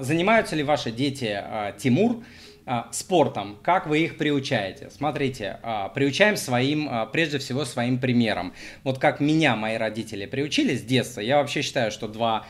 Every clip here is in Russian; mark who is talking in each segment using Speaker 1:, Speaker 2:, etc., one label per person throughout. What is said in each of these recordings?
Speaker 1: Занимаются ли ваши дети, а, Тимур, спортом? Как вы их приучаете? Смотрите, а, приучаем своим, прежде всего, своим примером. Вот как меня мои родители приучили с детства, я вообще считаю, что два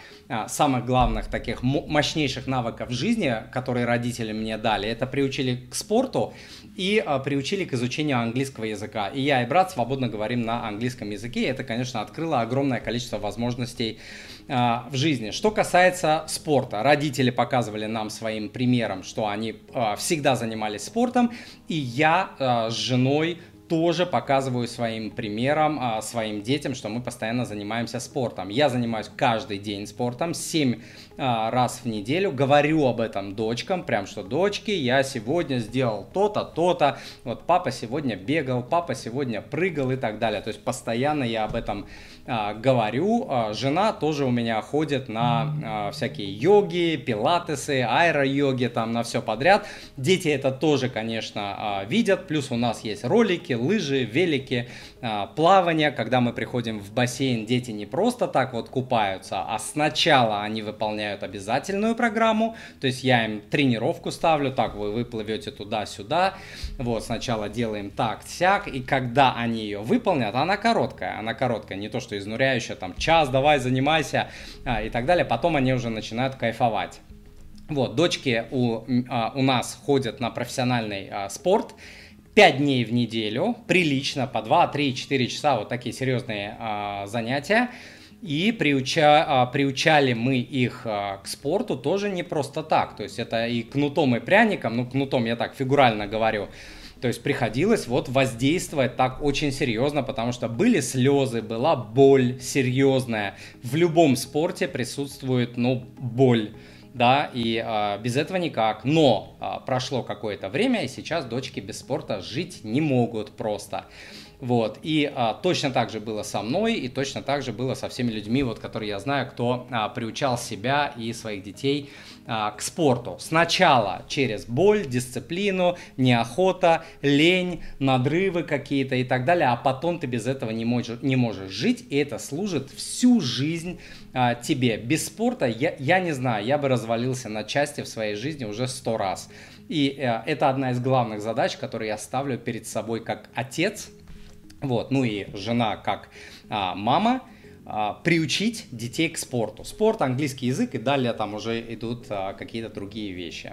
Speaker 1: самых главных таких мощнейших навыков в жизни, которые родители мне дали, это приучили к спорту и приучили к изучению английского языка. И я и брат свободно говорим на английском языке, и это, конечно, открыло огромное количество возможностей в жизни. Что касается спорта, родители показывали нам своим примером, что они э, всегда занимались спортом, и я э, с женой тоже показываю своим примером, а, своим детям, что мы постоянно занимаемся спортом. Я занимаюсь каждый день спортом, 7 а, раз в неделю, говорю об этом дочкам, прям что дочки, я сегодня сделал то-то, то-то, вот папа сегодня бегал, папа сегодня прыгал и так далее. То есть постоянно я об этом а, говорю. Жена тоже у меня ходит на всякие йоги, пилатесы, аэро-йоги, там на все подряд. Дети это тоже, конечно, видят, плюс у нас есть ролики, лыжи, велики, а, плавание, когда мы приходим в бассейн, дети не просто так вот купаются, а сначала они выполняют обязательную программу, то есть я им тренировку ставлю, так вы выплывете туда-сюда, вот сначала делаем так-сяк, и когда они ее выполнят, она короткая, она короткая, не то что изнуряющая, там час, давай, занимайся а, и так далее, потом они уже начинают кайфовать. Вот, дочки у, а, у нас ходят на профессиональный а, спорт, 5 дней в неделю, прилично, по 2, 3, 4 часа, вот такие серьезные а, занятия. И приуча, а, приучали мы их а, к спорту тоже не просто так. То есть это и кнутом, и пряником, ну кнутом я так фигурально говорю, то есть приходилось вот воздействовать так очень серьезно, потому что были слезы, была боль серьезная. В любом спорте присутствует, ну, боль да, и а, без этого никак. Но а, прошло какое-то время, и сейчас дочки без спорта жить не могут просто. Вот, и а, точно так же было со мной, и точно так же было со всеми людьми, вот, которые я знаю, кто а, приучал себя и своих детей а, к спорту. Сначала через боль, дисциплину, неохота, лень, надрывы какие-то и так далее, а потом ты без этого не можешь, не можешь жить, и это служит всю жизнь а, тебе. Без спорта, я, я не знаю, я бы развалился на части в своей жизни уже сто раз. И а, это одна из главных задач, которые я ставлю перед собой как отец – вот, ну и жена как а, мама а, приучить детей к спорту. Спорт, английский язык и далее там уже идут а, какие-то другие вещи.